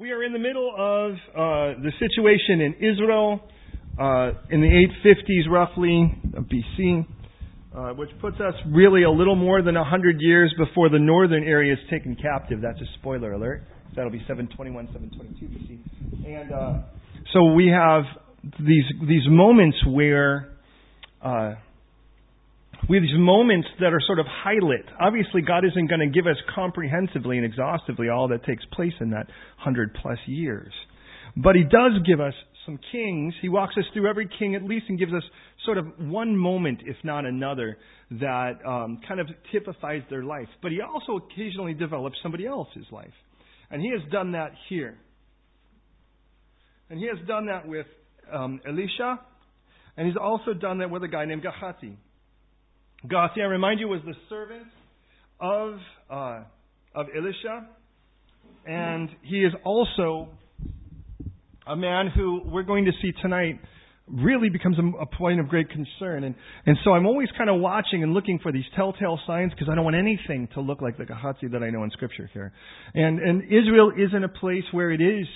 We are in the middle of uh, the situation in Israel uh, in the 850s, roughly, BC, uh, which puts us really a little more than 100 years before the northern area is taken captive. That's a spoiler alert. That'll be 721, 722 BC. And uh, so we have these these moments where uh, we have these moments that are sort of highlit. Obviously, God isn't going to give us comprehensively and exhaustively all that takes place in that hundred plus years. But He does give us some kings. He walks us through every king at least and gives us sort of one moment, if not another, that um, kind of typifies their life. But He also occasionally develops somebody else's life. And He has done that here. And He has done that with um, Elisha, and He's also done that with a guy named Gehazi. Gehazi, I remind you, was the servant of uh, of Elisha, and he is also a man who we're going to see tonight really becomes a, a point of great concern. And and so I'm always kind of watching and looking for these telltale signs because I don't want anything to look like the Gehazi that I know in Scripture here. And and Israel is in a place where it is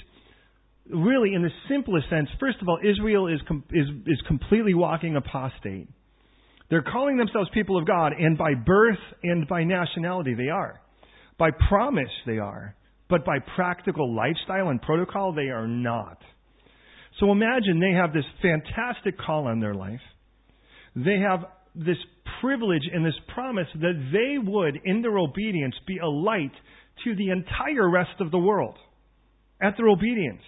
really, in the simplest sense. First of all, Israel is com- is is completely walking apostate. They're calling themselves people of God, and by birth and by nationality they are. By promise they are. But by practical lifestyle and protocol they are not. So imagine they have this fantastic call on their life. They have this privilege and this promise that they would, in their obedience, be a light to the entire rest of the world at their obedience.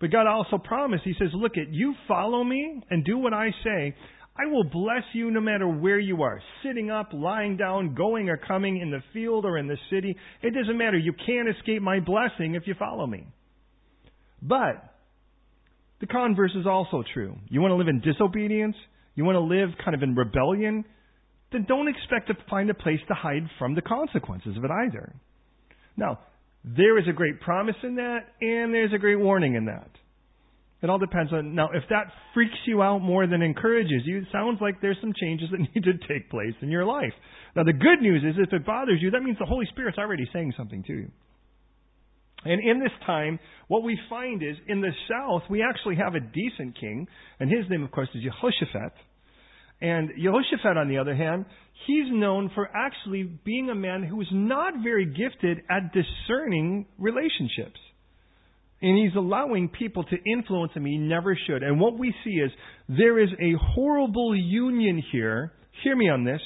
But God also promised, He says, Look at you follow me and do what I say, I will bless you no matter where you are, sitting up, lying down, going or coming, in the field or in the city. It doesn't matter. You can't escape my blessing if you follow me. But the converse is also true. You want to live in disobedience? You want to live kind of in rebellion? Then don't expect to find a place to hide from the consequences of it either. Now, there is a great promise in that, and there's a great warning in that. It all depends on now if that freaks you out more than encourages you, it sounds like there's some changes that need to take place in your life. Now the good news is if it bothers you, that means the Holy Spirit's already saying something to you. And in this time, what we find is in the south, we actually have a decent king, and his name, of course, is Jehoshaphat. And Jehoshaphat, on the other hand, he's known for actually being a man who is not very gifted at discerning relationships. And he's allowing people to influence him. He never should. And what we see is there is a horrible union here. Hear me on this.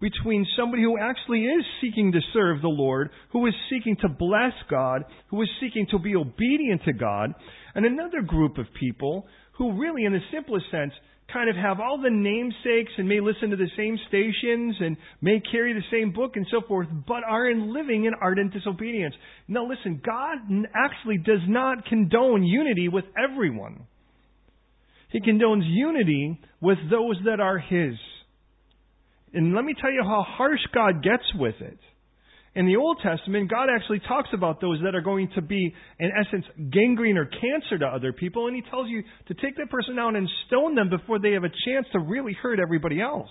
Between somebody who actually is seeking to serve the Lord, who is seeking to bless God, who is seeking to be obedient to God, and another group of people who really, in the simplest sense, kind of have all the namesakes and may listen to the same stations and may carry the same book and so forth, but are in living in ardent disobedience. Now listen, God actually does not condone unity with everyone. He condones unity with those that are His. And let me tell you how harsh God gets with it. In the Old Testament, God actually talks about those that are going to be, in essence, gangrene or cancer to other people, and He tells you to take that person out and stone them before they have a chance to really hurt everybody else.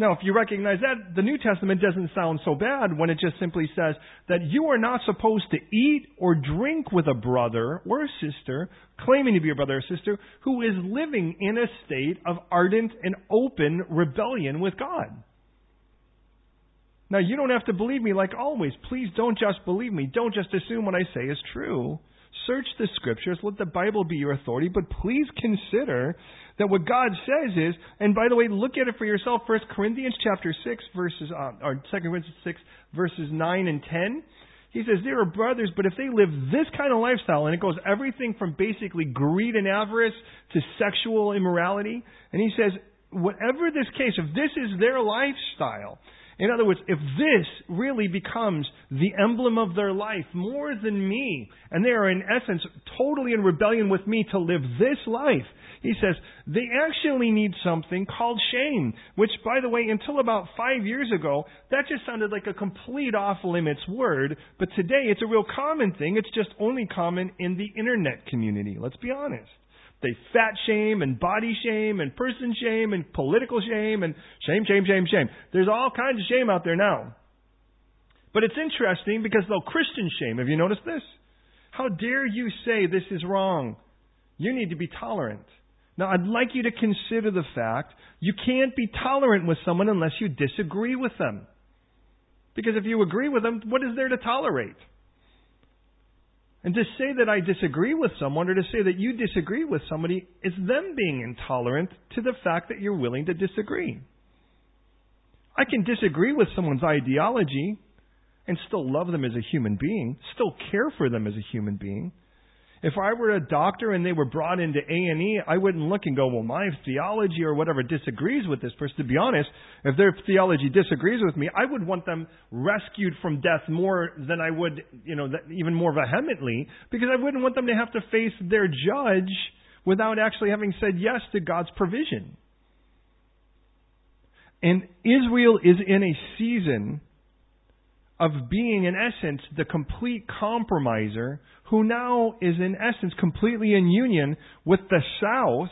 Now, if you recognize that, the New Testament doesn't sound so bad when it just simply says that you are not supposed to eat or drink with a brother or a sister, claiming to be a brother or sister, who is living in a state of ardent and open rebellion with God. Now, you don't have to believe me like always. Please don't just believe me. Don't just assume what I say is true. Search the scriptures. Let the Bible be your authority. But please consider that what God says is, and by the way, look at it for yourself. First Corinthians chapter 6 verses, uh, or 2 Corinthians 6 verses 9 and 10. He says, there are brothers, but if they live this kind of lifestyle, and it goes everything from basically greed and avarice to sexual immorality, and he says, whatever this case, if this is their lifestyle, in other words, if this really becomes the emblem of their life more than me, and they are in essence totally in rebellion with me to live this life, he says, they actually need something called shame, which, by the way, until about five years ago, that just sounded like a complete off limits word, but today it's a real common thing. It's just only common in the internet community. Let's be honest. They fat shame and body shame and person shame and political shame and shame, shame, shame, shame. There's all kinds of shame out there now. But it's interesting because they'll Christian shame. Have you noticed this? How dare you say this is wrong? You need to be tolerant. Now, I'd like you to consider the fact you can't be tolerant with someone unless you disagree with them. Because if you agree with them, what is there to tolerate? And to say that I disagree with someone or to say that you disagree with somebody is them being intolerant to the fact that you're willing to disagree. I can disagree with someone's ideology and still love them as a human being, still care for them as a human being. If I were a doctor and they were brought into A&E, I wouldn't look and go, well, my theology or whatever disagrees with this person. To be honest, if their theology disagrees with me, I would want them rescued from death more than I would, you know, even more vehemently, because I wouldn't want them to have to face their judge without actually having said yes to God's provision. And Israel is in a season of being, in essence, the complete compromiser who now is, in essence, completely in union with the South,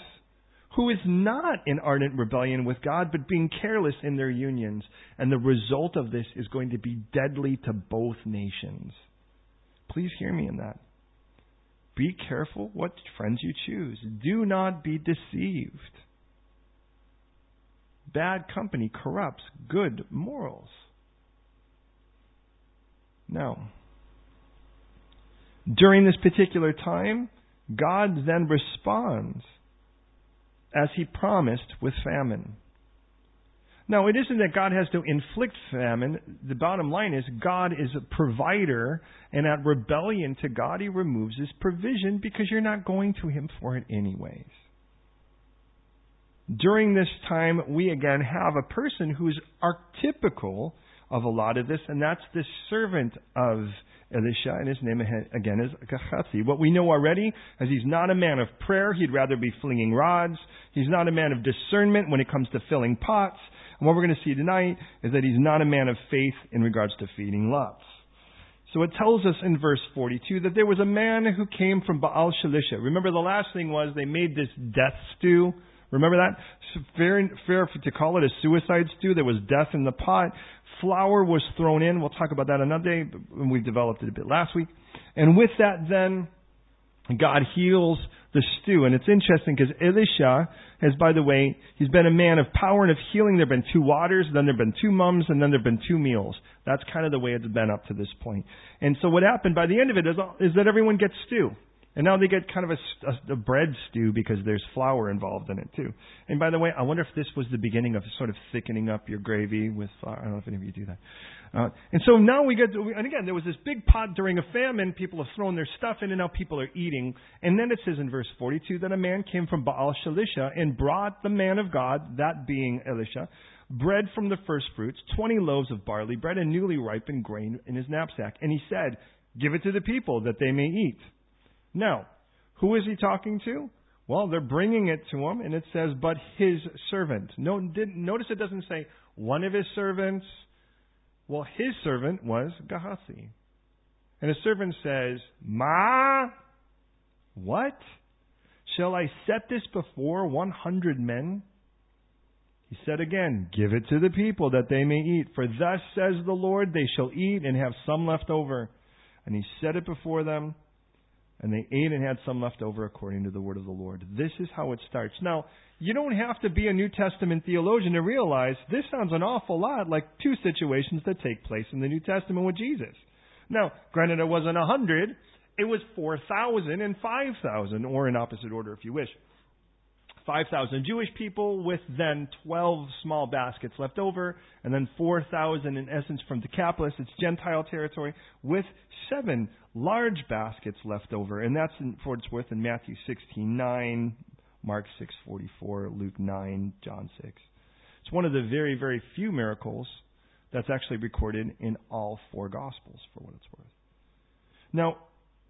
who is not in ardent rebellion with God, but being careless in their unions. And the result of this is going to be deadly to both nations. Please hear me in that. Be careful what friends you choose. Do not be deceived. Bad company corrupts good morals. Now, during this particular time, God then responds as he promised with famine. Now, it isn't that God has to inflict famine. The bottom line is God is a provider, and at rebellion to God, he removes his provision because you're not going to him for it anyways. During this time, we again have a person who's archetypical of a lot of this, and that's the servant of Elisha, and his name again is Gehazi. What we know already is he's not a man of prayer. He'd rather be flinging rods. He's not a man of discernment when it comes to filling pots. And what we're going to see tonight is that he's not a man of faith in regards to feeding lots. So it tells us in verse 42 that there was a man who came from Baal Shalisha. Remember the last thing was they made this death stew Remember that? Fair, fair to call it a suicide stew. There was death in the pot. Flour was thrown in. We'll talk about that another day. When we developed it a bit last week. And with that, then, God heals the stew. And it's interesting because Elisha has, by the way, he's been a man of power and of healing. There have been two waters, then there have been two mums, and then there have been two meals. That's kind of the way it's been up to this point. And so what happened by the end of it is, is that everyone gets stew. And now they get kind of a, a, a, bread stew because there's flour involved in it too. And by the way, I wonder if this was the beginning of sort of thickening up your gravy with flour. I don't know if any of you do that. Uh, and so now we get, to, and again, there was this big pot during a famine. People have thrown their stuff in, and now people are eating. And then it says in verse 42 that a man came from Baal Shalisha and brought the man of God, that being Elisha, bread from the first fruits, 20 loaves of barley bread, and newly ripened grain in his knapsack. And he said, Give it to the people that they may eat. Now, who is he talking to? Well, they're bringing it to him, and it says, but his servant. No, notice it doesn't say one of his servants. Well, his servant was Gehazi. And his servant says, Ma, what? Shall I set this before 100 men? He said again, Give it to the people that they may eat. For thus says the Lord, they shall eat and have some left over. And he set it before them. And they ate and had some left over according to the word of the Lord. This is how it starts. Now, you don't have to be a New Testament theologian to realize this sounds an awful lot like two situations that take place in the New Testament with Jesus. Now, granted, it wasn't a hundred, it was four thousand and five thousand, or in opposite order if you wish. 5,000 Jewish people with then 12 small baskets left over, and then 4,000 in essence from Decapolis, it's Gentile territory, with seven large baskets left over. And that's in, for its worth in Matthew 16:9, Mark 6:44, Luke 9, John 6. It's one of the very, very few miracles that's actually recorded in all four Gospels, for what it's worth. Now,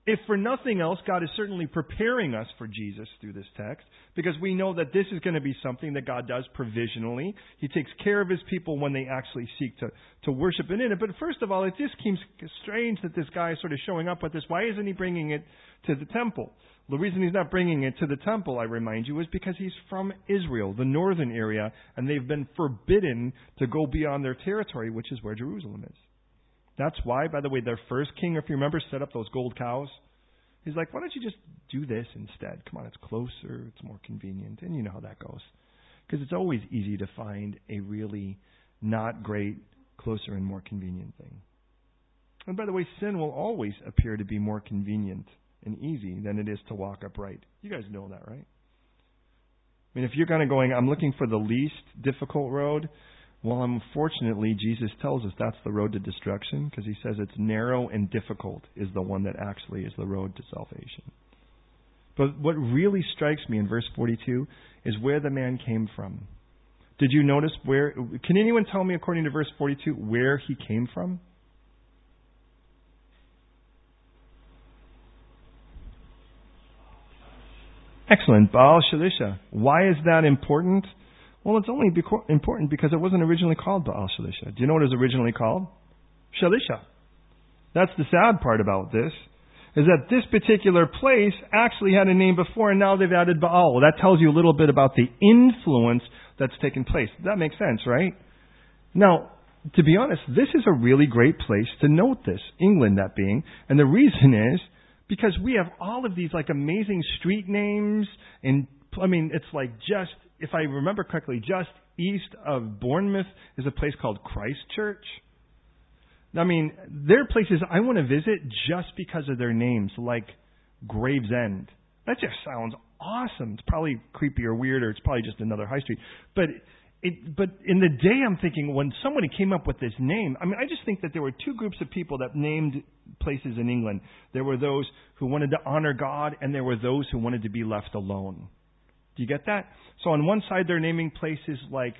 if for nothing else, God is certainly preparing us for Jesus through this text because we know that this is going to be something that God does provisionally. He takes care of his people when they actually seek to, to worship in it. But first of all, it just seems strange that this guy is sort of showing up with this. Why isn't he bringing it to the temple? The reason he's not bringing it to the temple, I remind you, is because he's from Israel, the northern area, and they've been forbidden to go beyond their territory, which is where Jerusalem is. That's why, by the way, their first king, if you remember, set up those gold cows. He's like, why don't you just do this instead? Come on, it's closer, it's more convenient. And you know how that goes. Because it's always easy to find a really not great, closer, and more convenient thing. And by the way, sin will always appear to be more convenient and easy than it is to walk upright. You guys know that, right? I mean, if you're kind of going, I'm looking for the least difficult road, well, unfortunately, Jesus tells us that's the road to destruction because he says it's narrow and difficult is the one that actually is the road to salvation. But what really strikes me in verse 42 is where the man came from. Did you notice where? Can anyone tell me, according to verse 42, where he came from? Excellent. Baal Shalisha. Why is that important? Well, it's only important because it wasn't originally called Baal Shalisha. Do you know what it was originally called? Shalisha. That's the sad part about this, is that this particular place actually had a name before and now they've added Baal. Well, that tells you a little bit about the influence that's taken place. That makes sense, right? Now, to be honest, this is a really great place to note this, England that being, and the reason is because we have all of these like amazing street names and I mean it's like just if I remember correctly, just east of Bournemouth is a place called Christchurch. I mean, there are places I want to visit just because of their names, like Gravesend. That just sounds awesome. It's probably creepy or weird, or it's probably just another high street. But it, but in the day, I'm thinking when somebody came up with this name, I mean, I just think that there were two groups of people that named places in England. There were those who wanted to honor God, and there were those who wanted to be left alone. Do you get that? So on one side, they're naming places like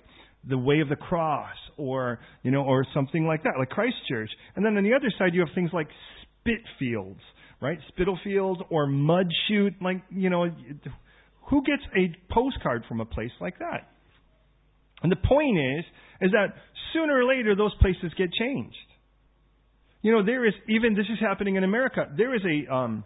the Way of the Cross, or you know, or something like that, like Christchurch. And then on the other side, you have things like Spitfields, right? Spitalfields or Mud Chute. Like you know, who gets a postcard from a place like that? And the point is, is that sooner or later those places get changed. You know, there is even this is happening in America. There is a um,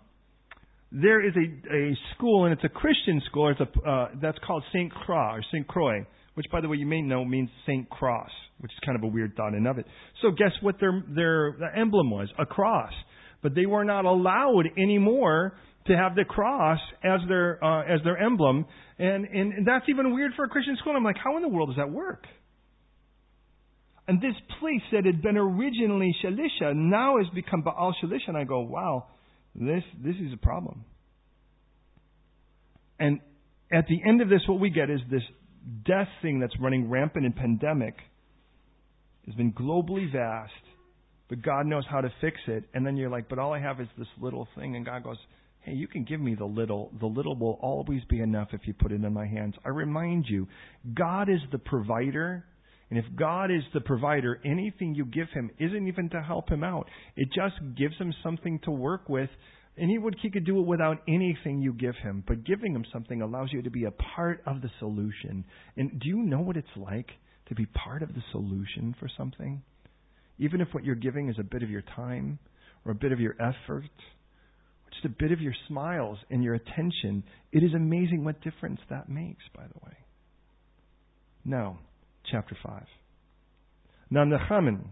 there is a, a school, and it's a Christian school. It's a, uh, that's called St. Croix, or St. Croix, which, by the way, you may know means St. Cross, which is kind of a weird thought in of it. So guess what their, their emblem was? A cross. But they were not allowed anymore to have the cross as their, uh, as their emblem. And, and that's even weird for a Christian school. I'm like, how in the world does that work? And this place that had been originally Shalisha now has become Baal Shalisha. And I go, wow, this, this is a problem. And at the end of this, what we get is this death thing that's running rampant in pandemic has been globally vast, but God knows how to fix it. And then you're like, but all I have is this little thing. And God goes, hey, you can give me the little. The little will always be enough if you put it in my hands. I remind you, God is the provider and if God is the provider, anything you give him isn't even to help him out. It just gives him something to work with. And he would he could do it without anything you give him. But giving him something allows you to be a part of the solution. And do you know what it's like to be part of the solution for something? Even if what you're giving is a bit of your time or a bit of your effort, or just a bit of your smiles and your attention, it is amazing what difference that makes, by the way. Now, chapter 5. Now, Naaman,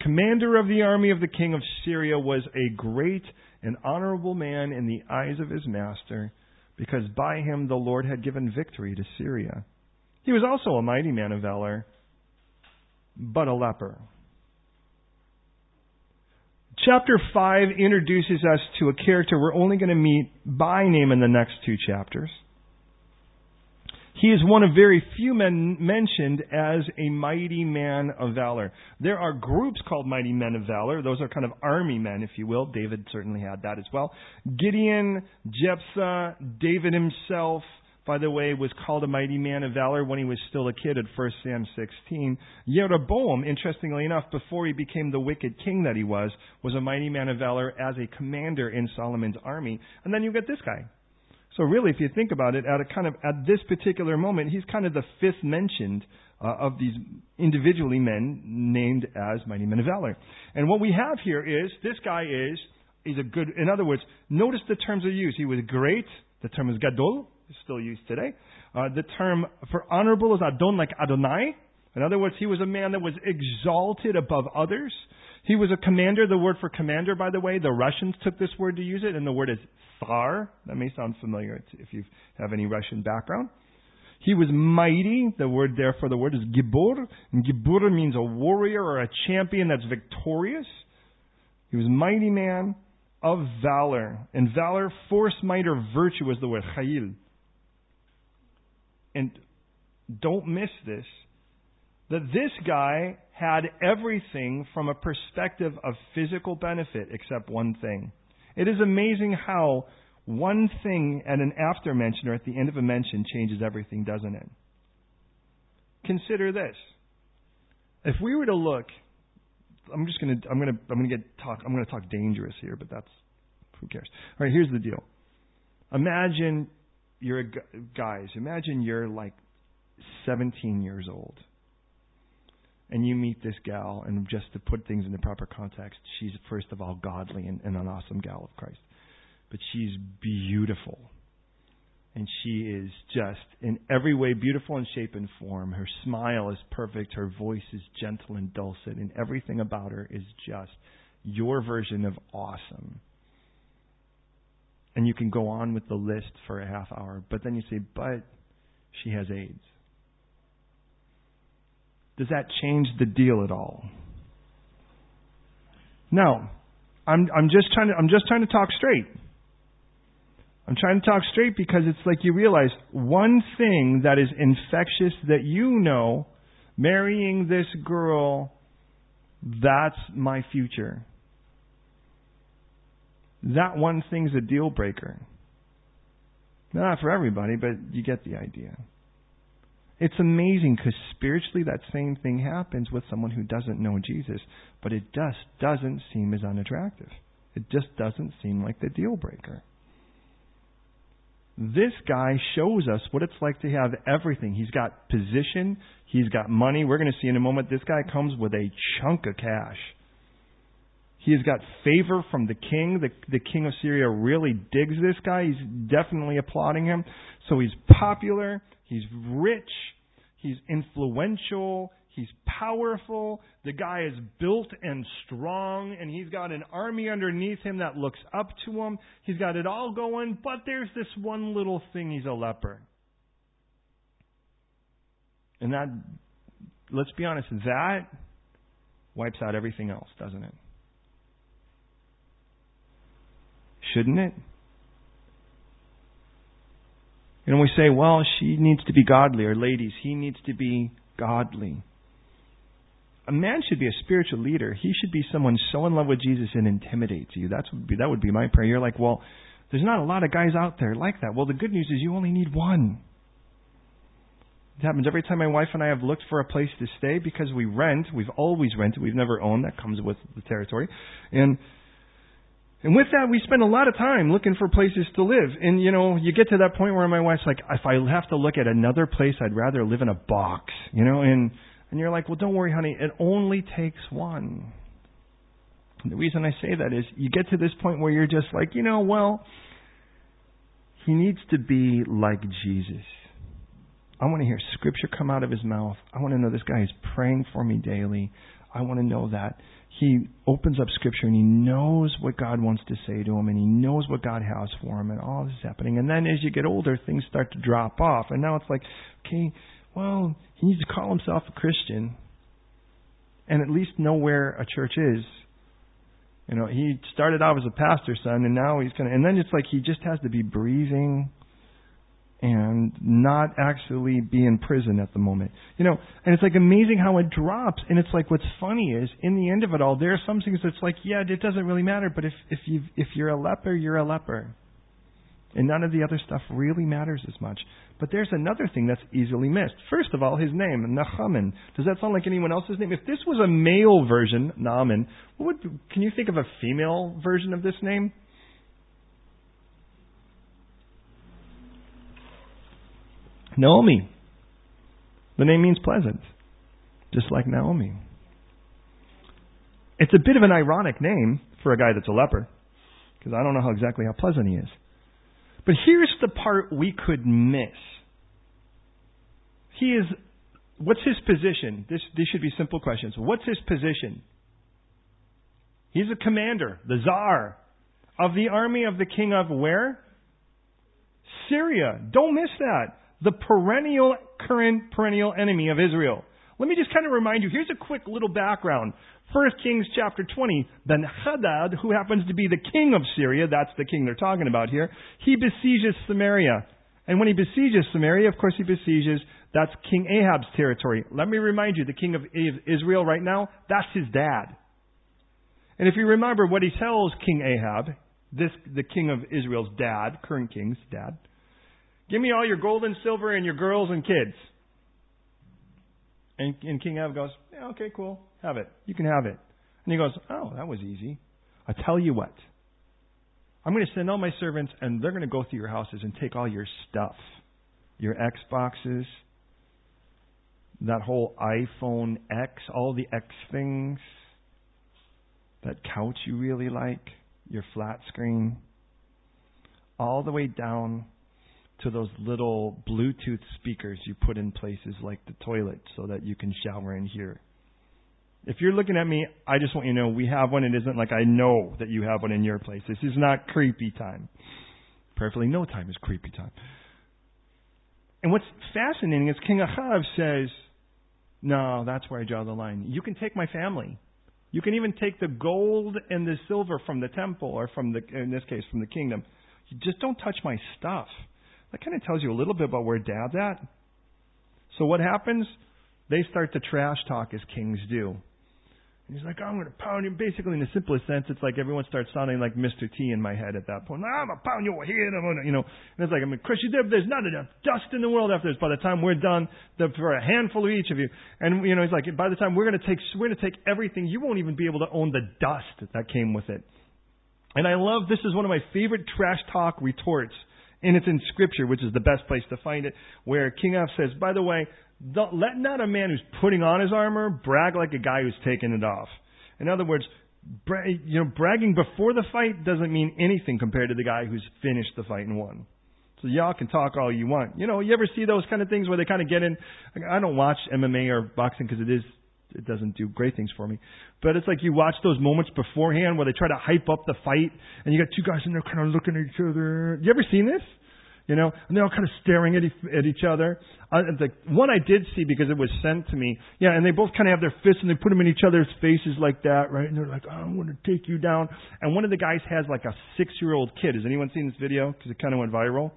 commander of the army of the king of Syria, was a great and honorable man in the eyes of his master, because by him the Lord had given victory to Syria. He was also a mighty man of valor, but a leper. Chapter 5 introduces us to a character we're only going to meet by name in the next two chapters. He is one of very few men mentioned as a mighty man of valor. There are groups called mighty men of valor. Those are kind of army men, if you will. David certainly had that as well. Gideon, Jephthah, David himself, by the way, was called a mighty man of valor when he was still a kid at 1 Sam 16. Jeroboam, interestingly enough, before he became the wicked king that he was, was a mighty man of valor as a commander in Solomon's army. And then you get this guy, so really, if you think about it, at a kind of at this particular moment, he's kind of the fifth mentioned uh, of these individually men named as mighty men of valor. And what we have here is this guy is he's a good. In other words, notice the terms are used. He was great. The term is gadol. Still used today. Uh, the term for honorable is adon, like Adonai. In other words, he was a man that was exalted above others. He was a commander. The word for commander, by the way, the Russians took this word to use it, and the word is tsar. That may sound familiar if you have any Russian background. He was mighty. The word there for the word is gibor. And gibor means a warrior or a champion that's victorious. He was mighty man of valor. And valor, force, might, or virtue was the word chayil. And don't miss this, that this guy had everything from a perspective of physical benefit except one thing. It is amazing how one thing at an after mention or at the end of a mention changes everything, doesn't it? Consider this. If we were to look, I'm just going to I'm going to I'm to get talk I'm going to talk dangerous here, but that's who cares. All right, here's the deal. Imagine you're a guys, imagine you're like 17 years old and you meet this gal, and just to put things in the proper context, she's first of all godly and, and an awesome gal of Christ. But she's beautiful. And she is just in every way beautiful in shape and form. Her smile is perfect. Her voice is gentle and dulcet. And everything about her is just your version of awesome. And you can go on with the list for a half hour. But then you say, but she has AIDS. Does that change the deal at all? No. I'm I'm just trying to I'm just trying to talk straight. I'm trying to talk straight because it's like you realize one thing that is infectious that you know, marrying this girl, that's my future. That one thing's a deal breaker. Not for everybody, but you get the idea. It's amazing because spiritually that same thing happens with someone who doesn't know Jesus, but it just doesn't seem as unattractive. It just doesn't seem like the deal breaker. This guy shows us what it's like to have everything. He's got position, he's got money. We're going to see in a moment this guy comes with a chunk of cash. He has got favor from the king. The, the king of Syria really digs this guy. He's definitely applauding him. So he's popular. He's rich. He's influential. He's powerful. The guy is built and strong, and he's got an army underneath him that looks up to him. He's got it all going, but there's this one little thing he's a leper. And that, let's be honest, that wipes out everything else, doesn't it? Shouldn't it? And we say, well, she needs to be godly, or ladies, he needs to be godly. A man should be a spiritual leader. He should be someone so in love with Jesus it intimidates you. That's would be that would be my prayer. You're like, well, there's not a lot of guys out there like that. Well, the good news is you only need one. It happens every time my wife and I have looked for a place to stay because we rent. We've always rented. We've never owned. That comes with the territory. And and with that, we spend a lot of time looking for places to live. And, you know, you get to that point where my wife's like, if I have to look at another place, I'd rather live in a box, you know, and, and you're like, well, don't worry, honey, it only takes one. And the reason I say that is you get to this point where you're just like, you know, well, he needs to be like Jesus. I want to hear scripture come out of his mouth. I want to know this guy is praying for me daily. I want to know that he opens up scripture and he knows what God wants to say to him and he knows what God has for him and all this is happening. And then as you get older, things start to drop off. And now it's like, okay, well, he needs to call himself a Christian and at least know where a church is. You know, he started out as a pastor's son and now he's going to, and then it's like he just has to be breathing and not actually be in prison at the moment. You know, and it's like amazing how it drops. And it's like what's funny is in the end of it all, there are some things that's like, yeah, it doesn't really matter. But if if you if you're a leper, you're a leper, and none of the other stuff really matters as much. But there's another thing that's easily missed. First of all, his name, Nachaman. Does that sound like anyone else's name? If this was a male version, Naaman, what would can you think of a female version of this name? Naomi. The name means pleasant, just like Naomi. It's a bit of an ironic name for a guy that's a leper, because I don't know how exactly how pleasant he is. But here's the part we could miss. He is, what's his position? This, these should be simple questions. What's his position? He's a commander, the czar, of the army of the king of where? Syria. Don't miss that. The perennial, current, perennial enemy of Israel. Let me just kind of remind you, here's a quick little background. First Kings chapter 20, Ben Hadad, who happens to be the king of Syria, that's the king they're talking about here, he besieges Samaria. And when he besieges Samaria, of course he besieges, that's King Ahab's territory. Let me remind you, the king of Israel right now, that's his dad. And if you remember what he tells King Ahab, this the king of Israel's dad, current king's dad, give me all your gold and silver and your girls and kids. And, and King Ahab goes, yeah, okay, cool, have it. You can have it. And he goes, oh, that was easy. I tell you what, I'm going to send all my servants, and they're going to go through your houses and take all your stuff, your Xboxes, that whole iPhone X, all the X things, that couch you really like, your flat screen, all the way down to those little Bluetooth speakers you put in places like the toilet so that you can shower in here. If you're looking at me, I just want you to know we have one. It isn't like I know that you have one in your place. This is not creepy time. Perfectly no time is creepy time. And what's fascinating is King Ahab says, No, that's where I draw the line. You can take my family. You can even take the gold and the silver from the temple, or from the, in this case, from the kingdom. You just don't touch my stuff. That kind of tells you a little bit about where dad's at. So what happens? They start to trash talk as kings do. And he's like, I'm going to pound you. Basically, in the simplest sense, it's like everyone starts sounding like Mr. T in my head at that point. I'm going to pound your head. I'm gonna, you know, and it's like, I'm going to crush you. There's not enough dust in the world after this. By the time we're done, for a handful of each of you. And, you know, he's like, by the time we're going to take, we're going to take everything, you won't even be able to own the dust that came with it. And I love, this is one of my favorite trash talk retorts. And it's in Scripture, which is the best place to find it, where King Ahab says, by the way, let not a man who's putting on his armor brag like a guy who's taking it off. In other words, bra- you know, bragging before the fight doesn't mean anything compared to the guy who's finished the fight and won. So y'all can talk all you want. You know, you ever see those kind of things where they kind of get in? I don't watch MMA or boxing because it is it doesn't do great things for me. But it's like you watch those moments beforehand where they try to hype up the fight, and you got two guys in there kind of looking at each other. You ever seen this? you know, and they're all kind of staring at, e- at each other. Uh, the one I did see because it was sent to me, yeah, and they both kind of have their fists and they put them in each other's faces like that, right? And they're like, oh, I'm going to take you down. And one of the guys has like a six-year-old kid. Has anyone seen this video? Because it kind of went viral.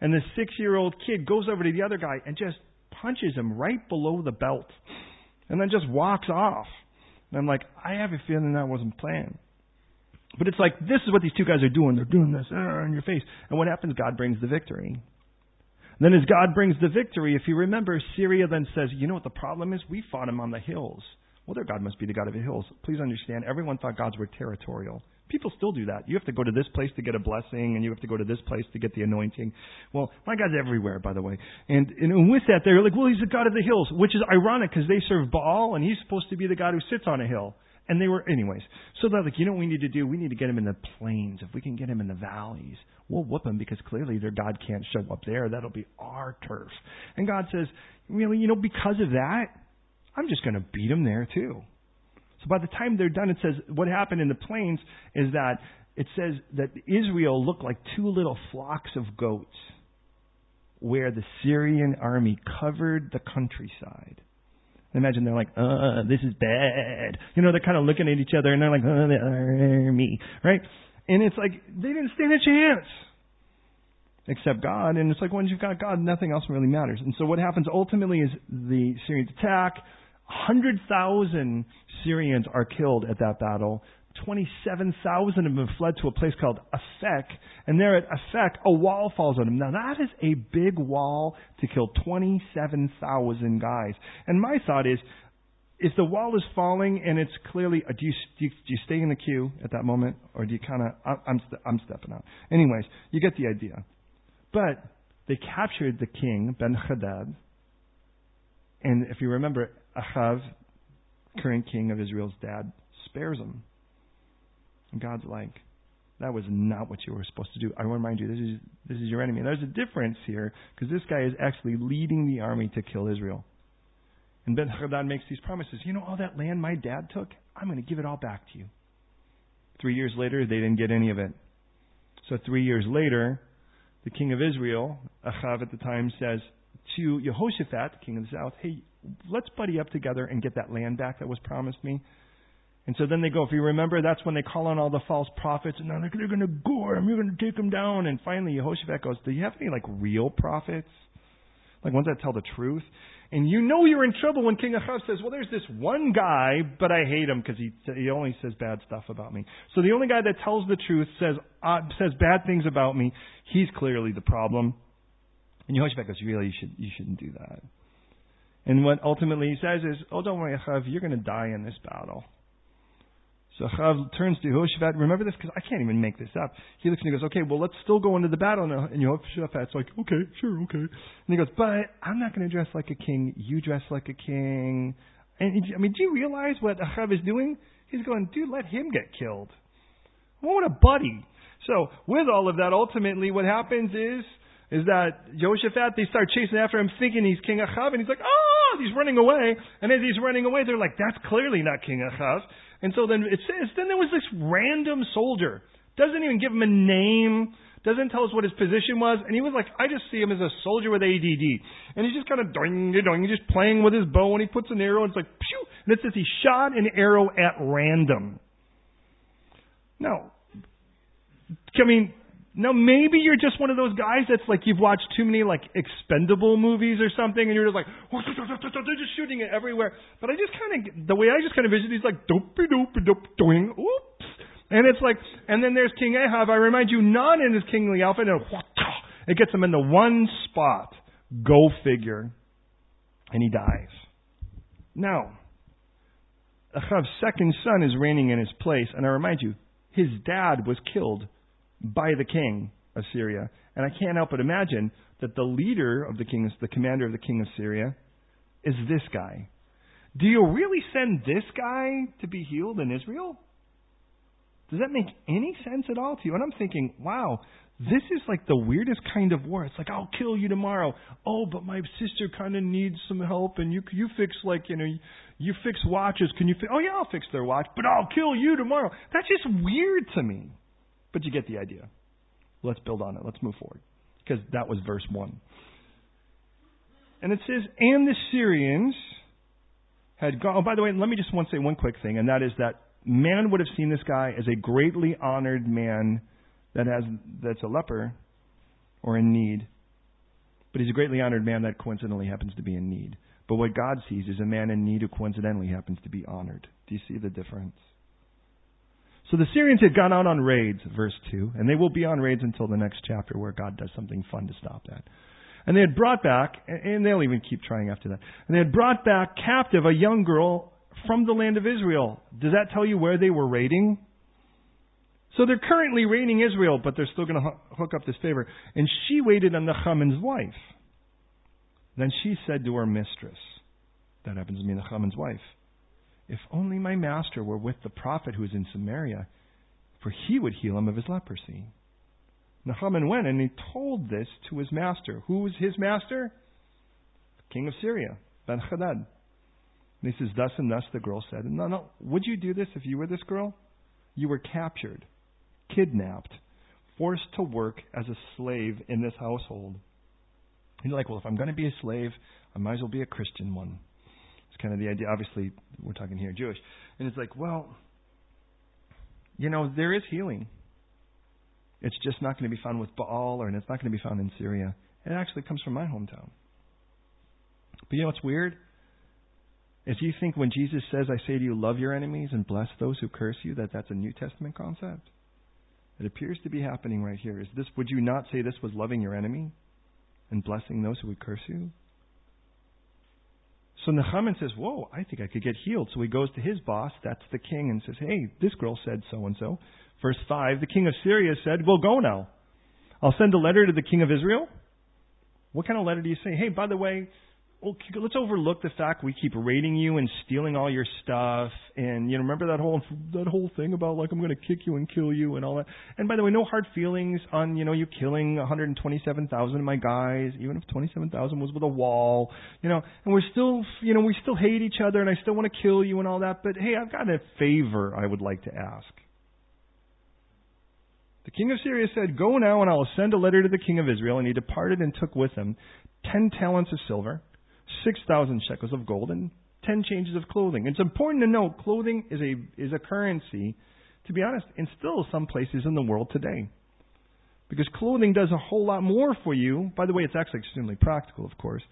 And the six-year-old kid goes over to the other guy and just punches him right below the belt, and then just walks off. And I'm like, I have a feeling that wasn't planned. But it's like, this is what these two guys are doing. They're doing this uh, in your face. And what happens? God brings the victory. And then as God brings the victory, if you remember, Syria then says, you know what the problem is? We fought him on the hills. Well, their God must be the God of the hills. Please understand, everyone thought gods were territorial. People still do that. You have to go to this place to get a blessing, and you have to go to this place to get the anointing. Well, my God's everywhere, by the way. And, and with that, they're like, well, he's the God of the hills, which is ironic because they serve Baal, and he's supposed to be the God who sits on a hill. And they were, anyways. So they're like, you know what we need to do? We need to get him in the plains. If we can get him in the valleys, we'll whoop him because clearly their God can't show up there. That'll be our turf. And God says, really, you know, because of that, I'm just going to beat them there too. So by the time they're done, it says what happened in the plains is that it says that Israel looked like two little flocks of goats where the Syrian army covered the countryside. Imagine they're like, uh, this is bad. You know, they're kind of looking at each other and they're like, uh, the army, right? And it's like, they didn't stand a chance. Except God. And it's like, once you've got God, nothing else really matters. And so what happens ultimately is the Syrians attack. 100,000 Syrians are killed at that battle. 27,000 of them fled to a place called Afek, and there at Afek, a wall falls on them. Now that is a big wall to kill 27,000 guys. And my thought is, if the wall is falling and it's clearly, uh, do you, do you, do you stay in the queue at that moment, or do you kind of, I'm, I'm stepping out. Anyways, you get the idea. But they captured the king, Ben Hadad, and if you remember, Ahav, current king of Israel's dad, spares him. And God's like, that was not what you were supposed to do. I want to remind you, this is this is your enemy. And there's a difference here because this guy is actually leading the army to kill Israel. And Ben Hadad makes these promises. You know all that land my dad took? I'm going to give it all back to you. Three years later, they didn't get any of it. So three years later, the king of Israel, Achav at the time, says to Jehoshaphat, king of the south, hey, let's buddy up together and get that land back that was promised me. And so then they go, if you remember, that's when they call on all the false prophets, and they're like, they're going to gore him, you're going to take him down. And finally, Jehoshaphat goes, do you have any, like, real prophets? Like ones that tell the truth? And you know you're in trouble when King Achav says, well, there's this one guy, but I hate him because he, he only says bad stuff about me. So the only guy that tells the truth, says, uh, says bad things about me, he's clearly the problem. And Yehoshua goes, really, you, should, you shouldn't do that. And what ultimately he says is, oh, don't worry, Achav, you're going to die in this battle. So Achav turns to Yehoshaphat. Remember this because I can't even make this up. He looks and he goes, "Okay, well let's still go into the battle." And Yehoshaphat's like, "Okay, sure, okay." And he goes, "But I'm not going to dress like a king. You dress like a king." And I mean, do you realize what Achav is doing? He's going, "Dude, let him get killed." Want a buddy. So with all of that, ultimately, what happens is is that Yehoshaphat they start chasing after him, thinking he's King Achav, and he's like, "Oh!" Oh, he's running away, and as he's running away, they're like, "That's clearly not King Achav." And so then it says, then there was this random soldier. Doesn't even give him a name. Doesn't tell us what his position was. And he was like, I just see him as a soldier with ADD. And he's just kind of doing, doing, just playing with his bow and he puts an arrow and it's like, pew! And it says he shot an arrow at random. Now, I mean, now maybe you're just one of those guys that's like you've watched too many like expendable movies or something and you're just like oh, they're just shooting it everywhere. But I just kind of the way I just kind of vision he's like dope dope dope doing oops. And it's like and then there's King Ahab. I remind you not in his kingly outfit and it gets him into one spot. Go figure. And he dies. Now, Ahab's second son is reigning in his place, and I remind you, his dad was killed by the king of Syria. And I can't help but imagine that the leader of the king, the commander of the king of Syria, is this guy. Do you really send this guy to be healed in Israel? Does that make any sense at all to you? And I'm thinking, wow, this is like the weirdest kind of war. It's like I'll kill you tomorrow. Oh, but my sister kind of needs some help, and you you fix like you know you fix watches. Can you? Fi- oh yeah, I'll fix their watch, but I'll kill you tomorrow. That's just weird to me. But you get the idea. Let's build on it. Let's move forward. Because that was verse 1. And it says, And the Syrians had gone. Oh, by the way, let me just want to say one quick thing, and that is that man would have seen this guy as a greatly honored man that has that's a leper or in need. But he's a greatly honored man that coincidentally happens to be in need. But what God sees is a man in need who coincidentally happens to be honored. Do you see the difference? So the Syrians had gone out on raids, verse 2, and they will be on raids until the next chapter where God does something fun to stop that. And they had brought back, and they'll even keep trying after that, and they had brought back captive a young girl from the land of Israel. Does that tell you where they were raiding? So they're currently raiding Israel, but they're still going to hook up this favor. And she waited on Nachaman's wife. Then she said to her mistress, that happens to be Nachaman's wife, if only my master were with the prophet who is in Samaria, for he would heal him of his leprosy. Naaman went and he told this to his master. Who was his master? The king of Syria, Ben Hadad. And he says, Thus and thus the girl said, No, no, would you do this if you were this girl? You were captured, kidnapped, forced to work as a slave in this household. And you're like, Well, if I'm going to be a slave, I might as well be a Christian one. Kind of the idea. Obviously, we're talking here Jewish. And it's like, well, you know, there is healing. It's just not going to be found with Baal or and it's not going to be found in Syria. It actually comes from my hometown. But you know what's weird? Is you think when Jesus says, I say to you, love your enemies and bless those who curse you, that that's a New Testament concept? It appears to be happening right here. Is this, would you not say this was loving your enemy and blessing those who would curse you? So Naaman says, Whoa, I think I could get healed. So he goes to his boss, that's the king, and says, Hey, this girl said so and so. Verse 5 The king of Syria said, Well, go now. I'll send a letter to the king of Israel. What kind of letter do you say? Hey, by the way, let's overlook the fact we keep raiding you and stealing all your stuff. And you know, remember that whole that whole thing about like I'm going to kick you and kill you and all that. And by the way, no hard feelings on you know you killing 127,000 of my guys, even if 27,000 was with a wall. You know, and we're still you know we still hate each other and I still want to kill you and all that. But hey, I've got a favor I would like to ask. The king of Syria said, Go now, and I will send a letter to the king of Israel. And he departed and took with him ten talents of silver, six thousand shekels of gold, and ten changes of clothing. It's important to note clothing is a is a currency, to be honest, in still some places in the world today. Because clothing does a whole lot more for you. By the way, it's actually extremely practical, of course.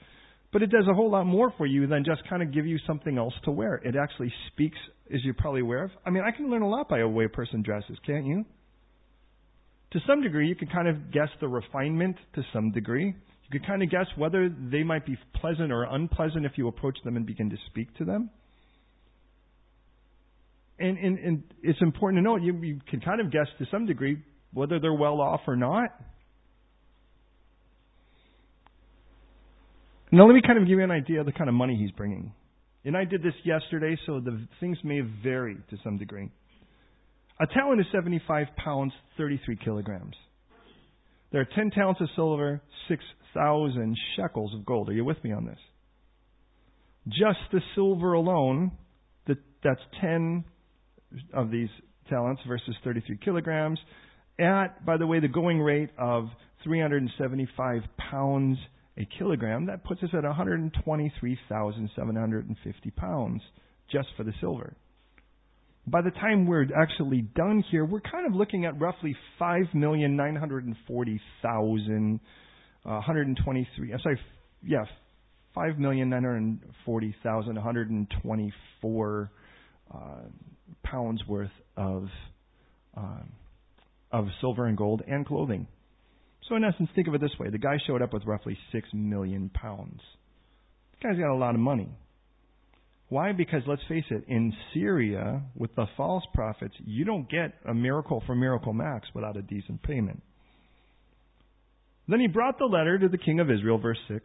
But it does a whole lot more for you than just kind of give you something else to wear. It actually speaks, as you're probably aware of. I mean, I can learn a lot by the way a person dresses, can't you? To some degree, you can kind of guess the refinement to some degree. You can kind of guess whether they might be pleasant or unpleasant if you approach them and begin to speak to them. And, and, and it's important to know you, you can kind of guess to some degree whether they're well off or not. Now, let me kind of give you an idea of the kind of money he's bringing. And I did this yesterday, so the things may vary to some degree. A talent is 75 pounds, 33 kilograms. There are 10 talents of silver, 6,000 shekels of gold. Are you with me on this? Just the silver alone, that's 10 of these talents versus 33 kilograms. At, by the way, the going rate of 375 pounds a kilogram, that puts us at 123,750 pounds just for the silver. By the time we're actually done here, we're kind of looking at roughly 5,940,000, uh, 123, I'm sorry, yeah, 5,940,124 uh, pounds worth of, uh, of silver and gold and clothing. So in essence, think of it this way: the guy showed up with roughly six million pounds. The guy's got a lot of money. Why? Because let's face it, in Syria, with the false prophets, you don't get a miracle for Miracle Max without a decent payment. Then he brought the letter to the king of Israel, verse 6,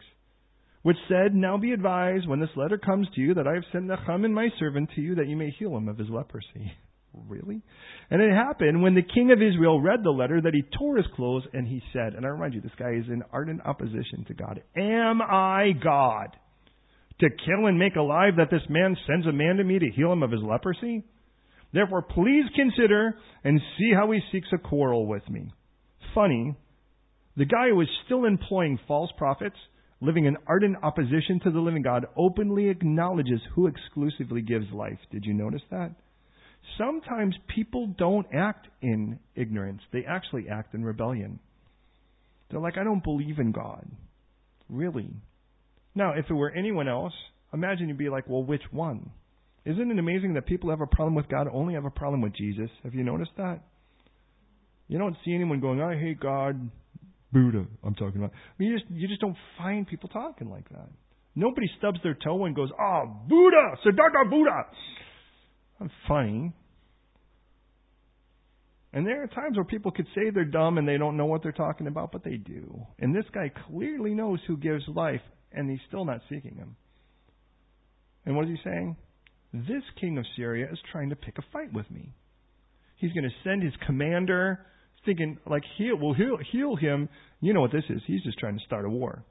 which said, Now be advised, when this letter comes to you, that I have sent Naaman my servant to you, that you may heal him of his leprosy. Really? And it happened when the king of Israel read the letter that he tore his clothes and he said, and I remind you, this guy is in ardent opposition to God. Am I God to kill and make alive that this man sends a man to me to heal him of his leprosy? Therefore, please consider and see how he seeks a quarrel with me. Funny, the guy who is still employing false prophets, living in ardent opposition to the living God, openly acknowledges who exclusively gives life. Did you notice that? Sometimes people don't act in ignorance, they actually act in rebellion. They're like, I don't believe in God. Really? Now, if it were anyone else, imagine you'd be like, well, which one? Isn't it amazing that people have a problem with God only have a problem with Jesus? Have you noticed that? You don't see anyone going, I hate God, Buddha, I'm talking about. I mean, you just, you just don't find people talking like that. Nobody stubs their toe and goes, oh, Buddha, Siddhartha Buddha. I'm funny. And there are times where people could say they're dumb and they don't know what they're talking about, but they do. And this guy clearly knows who gives life, and he's still not seeking him. And what is he saying? This king of Syria is trying to pick a fight with me. He's going to send his commander, thinking like he'll will heal, heal him. You know what this is? He's just trying to start a war.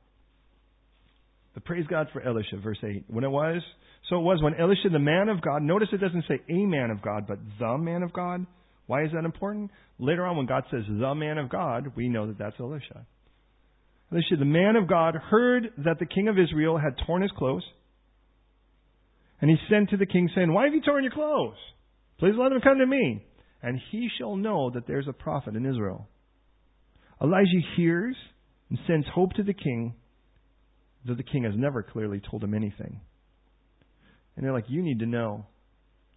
But praise God for Elisha, verse 8. When it was, so it was when Elisha, the man of God, notice it doesn't say a man of God, but the man of God. Why is that important? Later on, when God says the man of God, we know that that's Elisha. Elisha, the man of God, heard that the king of Israel had torn his clothes. And he sent to the king, saying, Why have you torn your clothes? Please let him come to me, and he shall know that there's a prophet in Israel. Elijah hears and sends hope to the king, though the king has never clearly told him anything. And they're like, you need to know.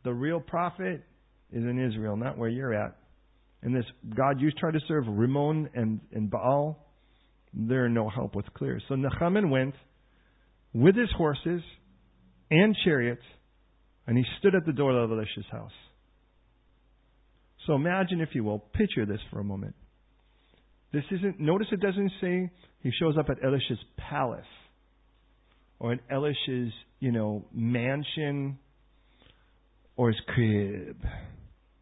The real prophet is in Israel, not where you're at. And this God you try to serve Rimmon and, and Baal, they're no help with clear. So Naaman went with his horses and chariots, and he stood at the door of Elisha's house. So imagine, if you will, picture this for a moment. This isn't, notice it doesn't say he shows up at Elisha's palace or at Elisha's you know, mansion or his crib,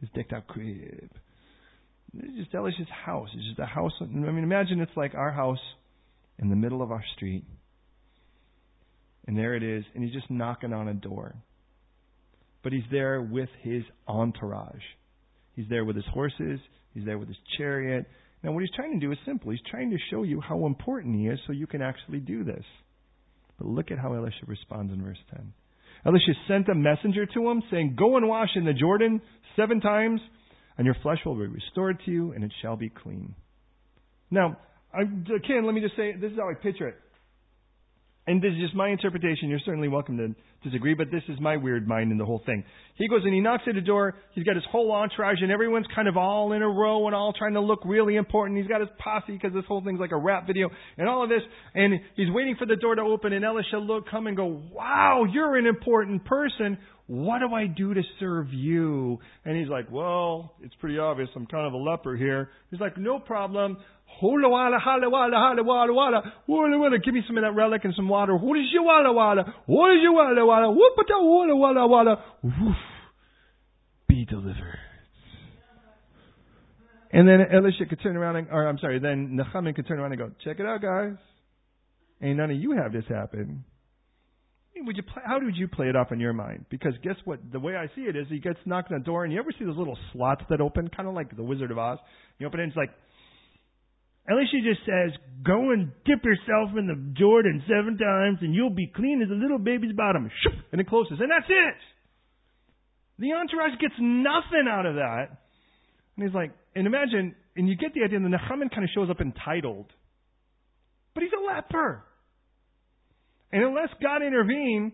his decked out crib. It's just Elisha's house. It's just a house. I mean, imagine it's like our house in the middle of our street. And there it is, and he's just knocking on a door. But he's there with his entourage. He's there with his horses. He's there with his chariot. Now, what he's trying to do is simple. He's trying to show you how important he is so you can actually do this. But look at how Elisha responds in verse 10. Elisha sent a messenger to him saying, Go and wash in the Jordan seven times, and your flesh will be restored to you, and it shall be clean. Now, I, Ken, let me just say, this is how I picture it and this is just my interpretation. You're certainly welcome to disagree, but this is my weird mind in the whole thing. He goes and he knocks at the door. He's got his whole entourage, and everyone's kind of all in a row and all trying to look really important. He's got his posse because this whole thing's like a rap video and all of this. And he's waiting for the door to open, and Elisha look come and go, "Wow, you're an important person. What do I do to serve you?" And he's like, "Well, it's pretty obvious. I'm kind of a leper here." He's like, "No problem. Hola wala, hala wala, hala wala wala, wala wala. Give me some of that relic and some water. Is your wala wala? Is your wala wala? Whoopata wala wala wala. Woof. Be delivered. And then Elisha could turn around and, or I'm sorry, then Naaman could turn around and go, check it out, guys. Ain't none of you have this happen. Would you play, how would you play it off in your mind? Because guess what? The way I see it is he gets knocked on the door, and you ever see those little slots that open, kind of like the Wizard of Oz? You open it, and it's like, Elisha just says, go and dip yourself in the Jordan seven times and you'll be clean as a little baby's bottom. And it closes. And that's it. The entourage gets nothing out of that. And he's like, and imagine, and you get the idea, and the Naaman kind of shows up entitled. But he's a leper. And unless God intervene,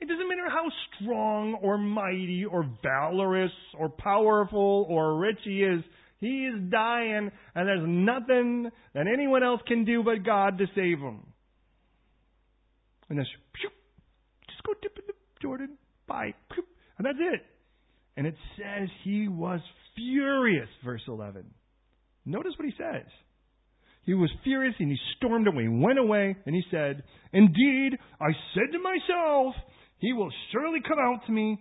it doesn't matter how strong or mighty or valorous or powerful or rich he is, he is dying, and there's nothing that anyone else can do but God to save him. And that's, just go dip in the Jordan. Bye. And that's it. And it says he was furious, verse 11. Notice what he says. He was furious and he stormed away, went away, and he said, Indeed, I said to myself, He will surely come out to me,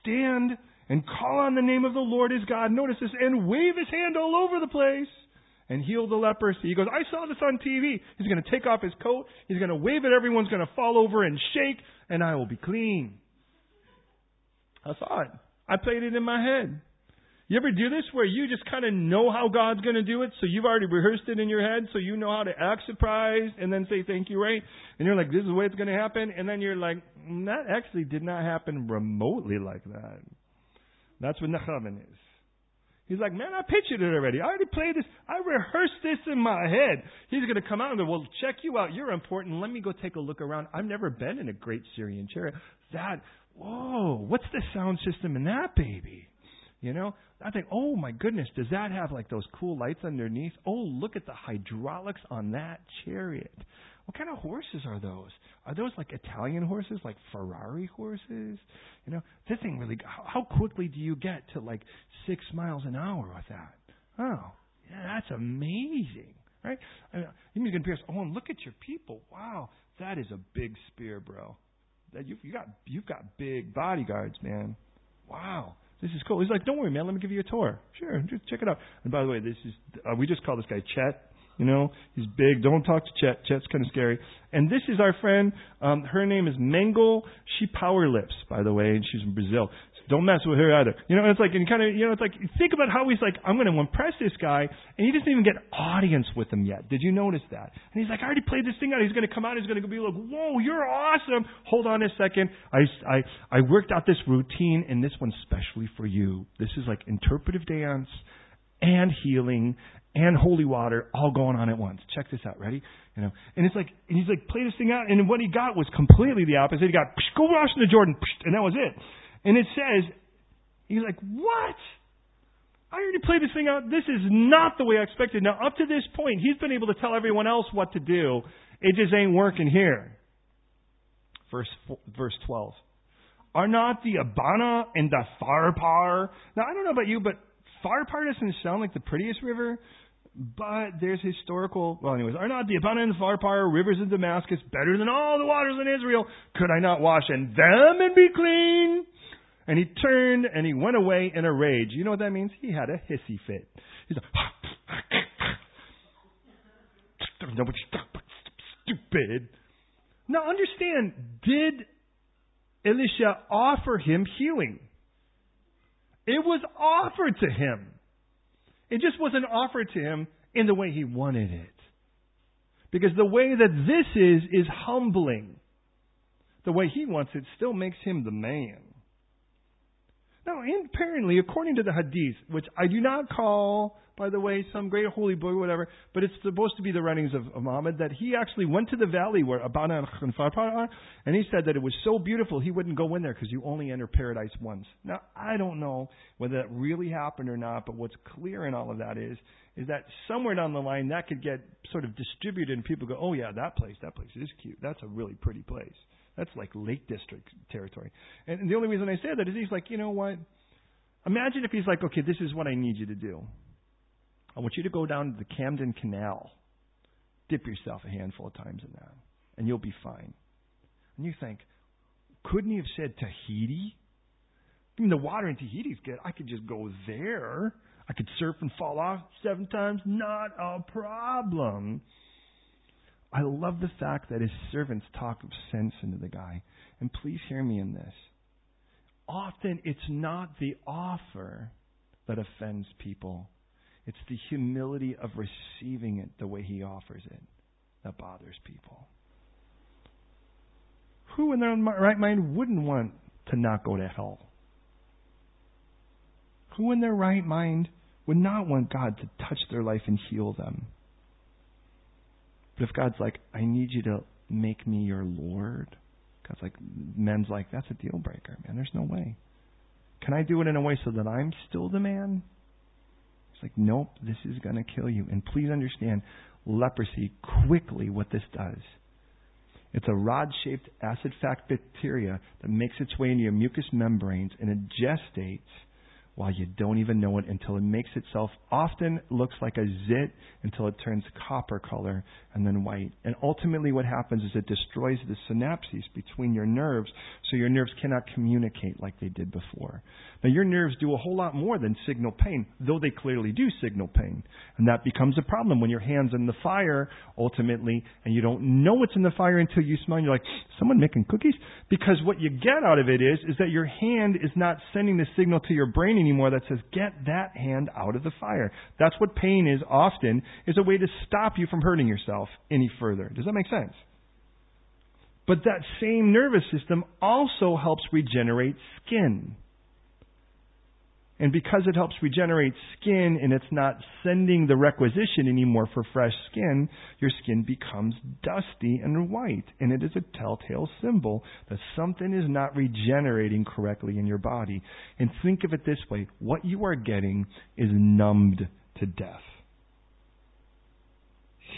stand and call on the name of the Lord his God. Notice this, and wave his hand all over the place and heal the leprosy. He goes, I saw this on TV. He's going to take off his coat. He's going to wave it. Everyone's going to fall over and shake, and I will be clean. I saw it. I played it in my head. You ever do this where you just kind of know how God's going to do it, so you've already rehearsed it in your head, so you know how to act surprised and then say thank you, right? And you're like, this is the way it's going to happen, and then you're like, that actually did not happen remotely like that. That's what Naaman is. He's like, man, I pictured it already. I already played this. I rehearsed this in my head. He's going to come out and go, well, check you out. You're important. Let me go take a look around. I've never been in a great Syrian chariot. That, whoa, what's the sound system in that baby? You know, I think, oh my goodness, does that have like those cool lights underneath? Oh, look at the hydraulics on that chariot. What kind of horses are those? Are those like Italian horses, like Ferrari horses? You know, this thing really. How quickly do you get to like six miles an hour with that? Oh, yeah, that's amazing, right? I mean, you can Pierce. Oh, and look at your people. Wow, that is a big spear, bro. That you you got you've got big bodyguards, man. Wow. This is cool. He's like, don't worry, man. Let me give you a tour. Sure, just check it out. And by the way, this is uh, we just call this guy Chet. You know, he's big. Don't talk to Chet. Chet's kind of scary. And this is our friend. Um, her name is Mengel. She power lips, by the way, and she's from Brazil. So don't mess with her either. You know, it's like, and kind of, you know, it's like, think about how he's like, I'm going to impress this guy, and he doesn't even get audience with him yet. Did you notice that? And he's like, I already played this thing out. He's going to come out. He's going to be like, whoa, you're awesome. Hold on a second. I, I, I worked out this routine, and this one's specially for you. This is like interpretive dance and healing and holy water all going on at once. Check this out. Ready? You know, and it's like, and he's like, play this thing out. And what he got was completely the opposite. He got, go wash in the Jordan, and that was it. And it says, he's like, what? I already played this thing out. This is not the way I expected. Now, up to this point, he's been able to tell everyone else what to do. It just ain't working here. Verse, four, verse 12. Are not the Abana and the Pharpar? Now, I don't know about you, but Pharpar doesn't sound like the prettiest river. But there's historical, well, anyways, are not the Abana and Pharpar rivers of Damascus better than all the waters in Israel? Could I not wash in them and be clean? And he turned and he went away in a rage. You know what that means? He had a hissy fit. He's like, stupid. Now understand, did Elisha offer him healing? It was offered to him. It just wasn't offered to him in the way he wanted it. Because the way that this is, is humbling. The way he wants it still makes him the man. Now, apparently, according to the Hadith, which I do not call, by the way, some great holy book or whatever, but it's supposed to be the writings of, of Muhammad, that he actually went to the valley where Abana and Khanfar and he said that it was so beautiful he wouldn't go in there because you only enter paradise once. Now, I don't know whether that really happened or not, but what's clear in all of that is, is that somewhere down the line that could get sort of distributed and people go, oh yeah, that place, that place is cute. That's a really pretty place. That's like Lake District territory. And the only reason I say that is he's like, you know what? Imagine if he's like, okay, this is what I need you to do. I want you to go down to the Camden Canal, dip yourself a handful of times in that, and you'll be fine. And you think, couldn't he have said Tahiti? I mean, the water in Tahiti's good. I could just go there. I could surf and fall off seven times. Not a problem. I love the fact that his servants talk of sense into the guy. And please hear me in this. Often it's not the offer that offends people, it's the humility of receiving it the way he offers it that bothers people. Who in their right mind wouldn't want to not go to hell? Who in their right mind would not want God to touch their life and heal them? But if God's like, I need you to make me your Lord, God's like, men's like, that's a deal breaker, man. There's no way. Can I do it in a way so that I'm still the man? It's like, nope, this is going to kill you. And please understand, leprosy, quickly what this does. It's a rod shaped acid fast bacteria that makes its way into your mucous membranes and it gestates while you don't even know it until it makes itself often looks like a zit until it turns copper color and then white. And ultimately what happens is it destroys the synapses between your nerves so your nerves cannot communicate like they did before. Now your nerves do a whole lot more than signal pain, though they clearly do signal pain. And that becomes a problem when your hand's in the fire ultimately and you don't know what's in the fire until you smell and you're like, someone making cookies? Because what you get out of it is, is that your hand is not sending the signal to your brain anymore that says, get that hand out of the fire. That's what pain is often, is a way to stop you from hurting yourself any further. Does that make sense? But that same nervous system also helps regenerate skin. And because it helps regenerate skin and it's not sending the requisition anymore for fresh skin, your skin becomes dusty and white. And it is a telltale symbol that something is not regenerating correctly in your body. And think of it this way what you are getting is numbed to death.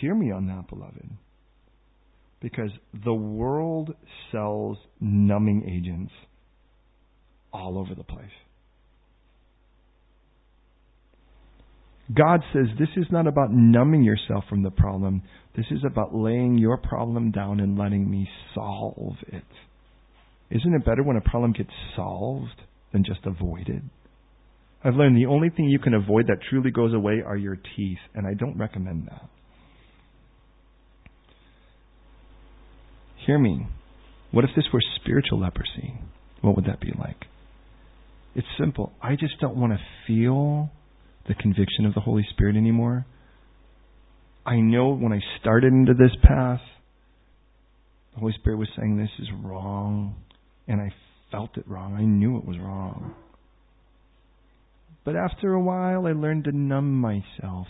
Hear me on that, beloved. Because the world sells numbing agents all over the place. God says this is not about numbing yourself from the problem. This is about laying your problem down and letting me solve it. Isn't it better when a problem gets solved than just avoided? I've learned the only thing you can avoid that truly goes away are your teeth, and I don't recommend that. Hear me. What if this were spiritual leprosy? What would that be like? It's simple. I just don't want to feel the conviction of the Holy Spirit anymore. I know when I started into this path, the Holy Spirit was saying this is wrong, and I felt it wrong. I knew it was wrong. But after a while, I learned to numb myself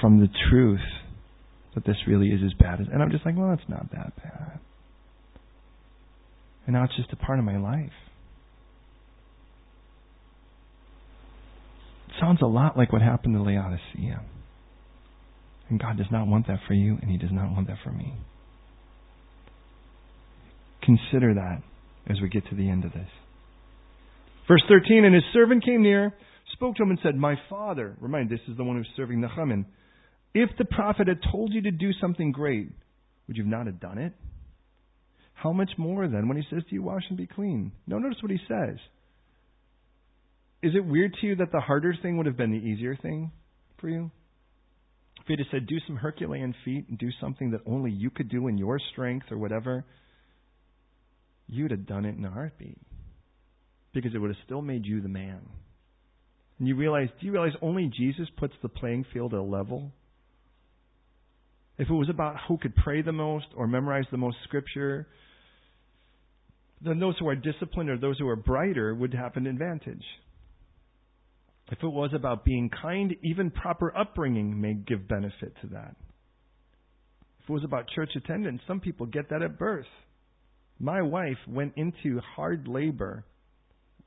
from the truth that this really is as bad as. And I'm just like, well, it's not that bad. And now it's just a part of my life. Sounds a lot like what happened to Laodicea. And God does not want that for you, and He does not want that for me. Consider that as we get to the end of this. Verse 13 And his servant came near, spoke to him, and said, My father, remind this is the one who's serving the Naaman. If the prophet had told you to do something great, would you not have done it? How much more then when he says to you, Wash and be clean? No, notice what he says. Is it weird to you that the harder thing would have been the easier thing for you? If he had said, do some Herculean feat and do something that only you could do in your strength or whatever, you'd have done it in a heartbeat. Because it would have still made you the man. And you realize, do you realize only Jesus puts the playing field at a level? If it was about who could pray the most or memorize the most scripture, then those who are disciplined or those who are brighter would have an advantage. If it was about being kind, even proper upbringing may give benefit to that. If it was about church attendance, some people get that at birth. My wife went into hard labor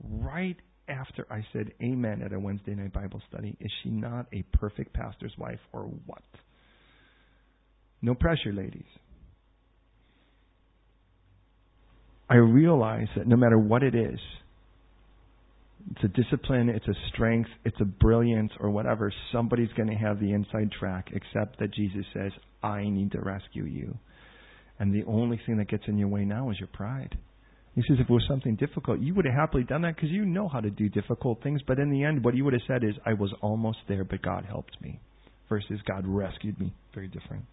right after I said amen at a Wednesday night Bible study. Is she not a perfect pastor's wife or what? No pressure, ladies. I realize that no matter what it is, it's a discipline, it's a strength, it's a brilliance, or whatever, somebody's going to have the inside track, except that Jesus says, I need to rescue you. And the only thing that gets in your way now is your pride. He says, if it was something difficult, you would have happily done that because you know how to do difficult things. But in the end, what you would have said is, I was almost there, but God helped me. Versus God rescued me. Very different.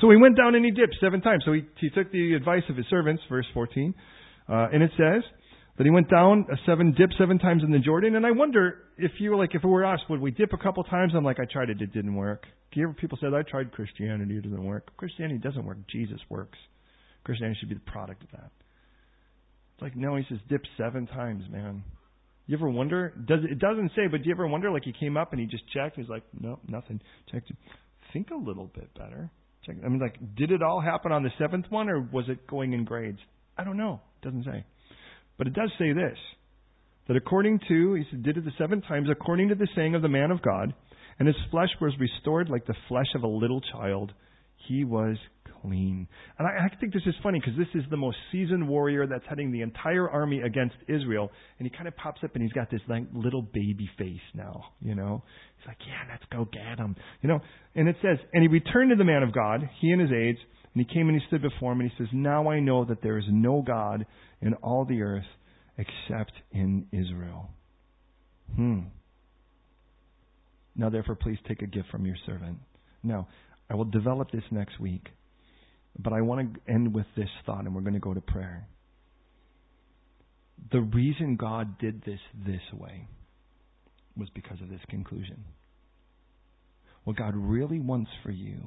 So he went down and he dipped seven times. So he, he took the advice of his servants, verse 14. Uh, and it says that he went down a seven, dipped seven times in the Jordan. And I wonder if you like, if it were us, would we dip a couple times? I'm like, I tried it, it didn't work. Do you ever people said, I tried Christianity, it doesn't work. Christianity doesn't work. Jesus works. Christianity should be the product of that. It's like, no, he says, dip seven times, man. You ever wonder? Does it doesn't say, but do you ever wonder? Like he came up and he just checked. He's like, no, nothing. Checked. Think a little bit better. Check. I mean, like, did it all happen on the seventh one, or was it going in grades? I don't know. It doesn't say. But it does say this: that according to he did it the seven times, according to the saying of the man of God, and his flesh was restored like the flesh of a little child. He was clean. And I, I think this is funny because this is the most seasoned warrior that's heading the entire army against Israel, and he kind of pops up and he's got this like little baby face now, you know. He's like, yeah, let's go get him, you know. And it says, and he returned to the man of God, he and his aides, and he came and he stood before him, and he says, now I know that there is no God in all the earth except in Israel. Hmm. Now, therefore, please take a gift from your servant. Now, I will develop this next week, but I want to end with this thought, and we're going to go to prayer. The reason God did this this way was because of this conclusion. What God really wants for you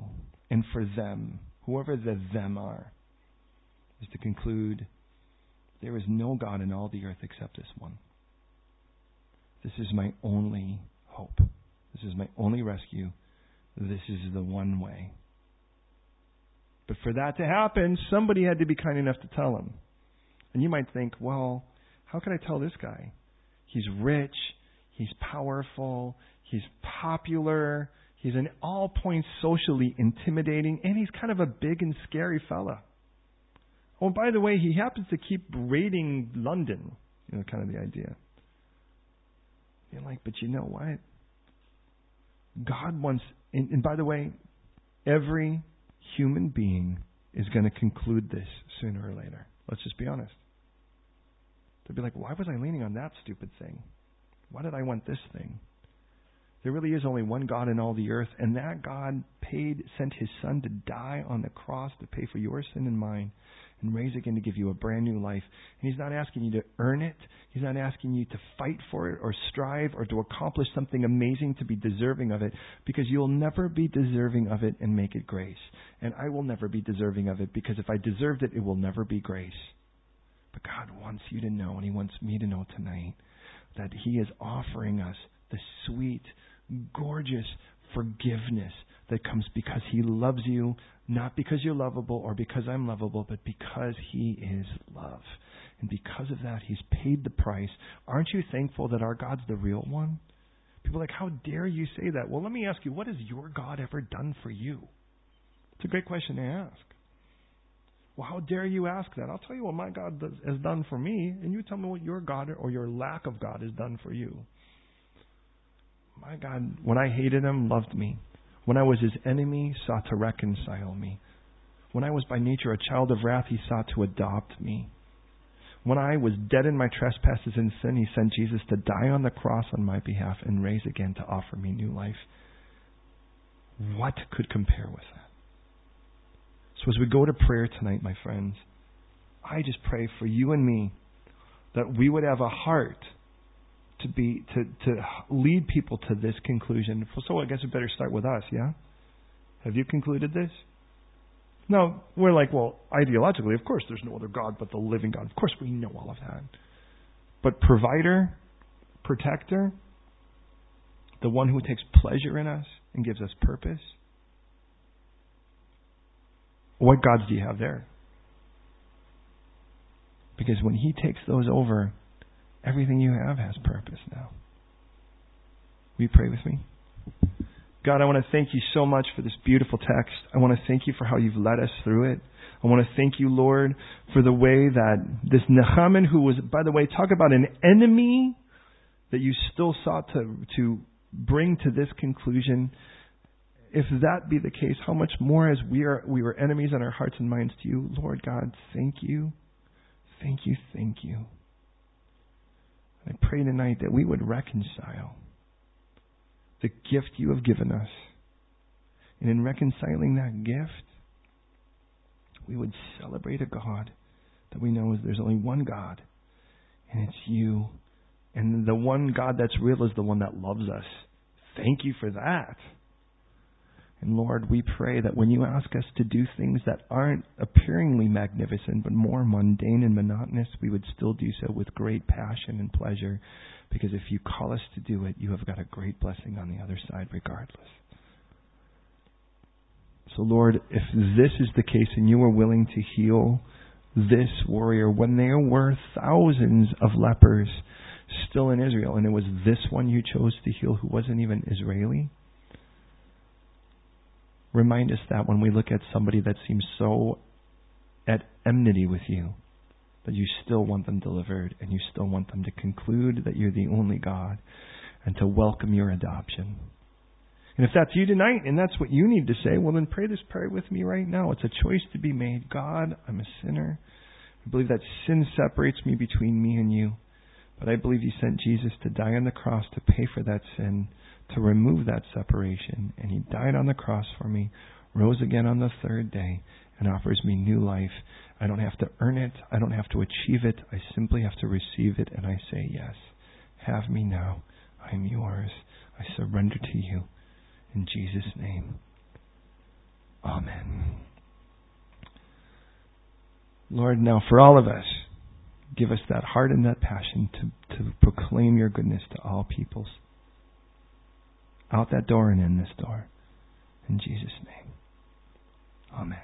and for them, whoever the them are, is to conclude there is no God in all the earth except this one. This is my only hope. This is my only rescue. This is the one way. But for that to happen, somebody had to be kind enough to tell him. And you might think, well, how can I tell this guy? He's rich, he's powerful, he's popular, he's in all points socially intimidating, and he's kind of a big and scary fella. Oh, by the way, he happens to keep raiding London. You know, kind of the idea. You're like, but you know what? God wants, and, and by the way, every human being is going to conclude this sooner or later. Let's just be honest. They'll be like, why was I leaning on that stupid thing? Why did I want this thing? There really is only one God in all the earth, and that God paid, sent his son to die on the cross to pay for your sin and mine and raise again to give you a brand new life. And He's not asking you to earn it. He's not asking you to fight for it or strive or to accomplish something amazing to be deserving of it because you'll never be deserving of it and make it grace. And I will never be deserving of it because if I deserved it, it will never be grace. But God wants you to know, and He wants me to know tonight, that He is offering us the sweet, gorgeous forgiveness that comes because He loves you, not because you're lovable or because I'm lovable, but because He is love. And because of that, He's paid the price. Aren't you thankful that our God's the real one? People are like, how dare you say that? Well, let me ask you, what has your God ever done for you? It's a great question to ask. Well, how dare you ask that? I'll tell you what my God does, has done for me, and you tell me what your God or your lack of God has done for you. My God, when I hated him, loved me. When I was his enemy, sought to reconcile me. When I was by nature a child of wrath, he sought to adopt me. When I was dead in my trespasses and sin, he sent Jesus to die on the cross on my behalf and raise again to offer me new life. What could compare with that? So as we go to prayer tonight, my friends, I just pray for you and me that we would have a heart to be to to lead people to this conclusion. So I guess we better start with us, yeah? Have you concluded this? No, we're like, well, ideologically, of course, there's no other God but the living God. Of course, we know all of that. But provider, protector, the one who takes pleasure in us and gives us purpose. What gods do you have there? Because when He takes those over, everything you have has purpose now. Will you pray with me? God, I want to thank you so much for this beautiful text. I want to thank you for how you've led us through it. I want to thank you, Lord, for the way that this Naaman, who was, by the way, talk about an enemy that you still sought to, to bring to this conclusion. If that be the case, how much more as we are we were enemies in our hearts and minds to you, Lord God, thank you. Thank you, thank you. I pray tonight that we would reconcile the gift you have given us. And in reconciling that gift, we would celebrate a God that we know is there's only one God, and it's you. And the one God that's real is the one that loves us. Thank you for that. And Lord, we pray that when you ask us to do things that aren't appearingly magnificent, but more mundane and monotonous, we would still do so with great passion and pleasure. Because if you call us to do it, you have got a great blessing on the other side, regardless. So, Lord, if this is the case and you are willing to heal this warrior when there were thousands of lepers still in Israel, and it was this one you chose to heal who wasn't even Israeli, Remind us that when we look at somebody that seems so at enmity with you, that you still want them delivered and you still want them to conclude that you're the only God and to welcome your adoption. And if that's you tonight and that's what you need to say, well, then pray this prayer with me right now. It's a choice to be made. God, I'm a sinner. I believe that sin separates me between me and you. But I believe you sent Jesus to die on the cross to pay for that sin to remove that separation. And He died on the cross for me, rose again on the third day, and offers me new life. I don't have to earn it, I don't have to achieve it. I simply have to receive it, and I say, Yes, have me now. I am yours. I surrender to you. In Jesus' name. Amen. Lord, now for all of us, give us that heart and that passion to, to proclaim your goodness to all peoples out that door and in this door. In Jesus' name. Amen.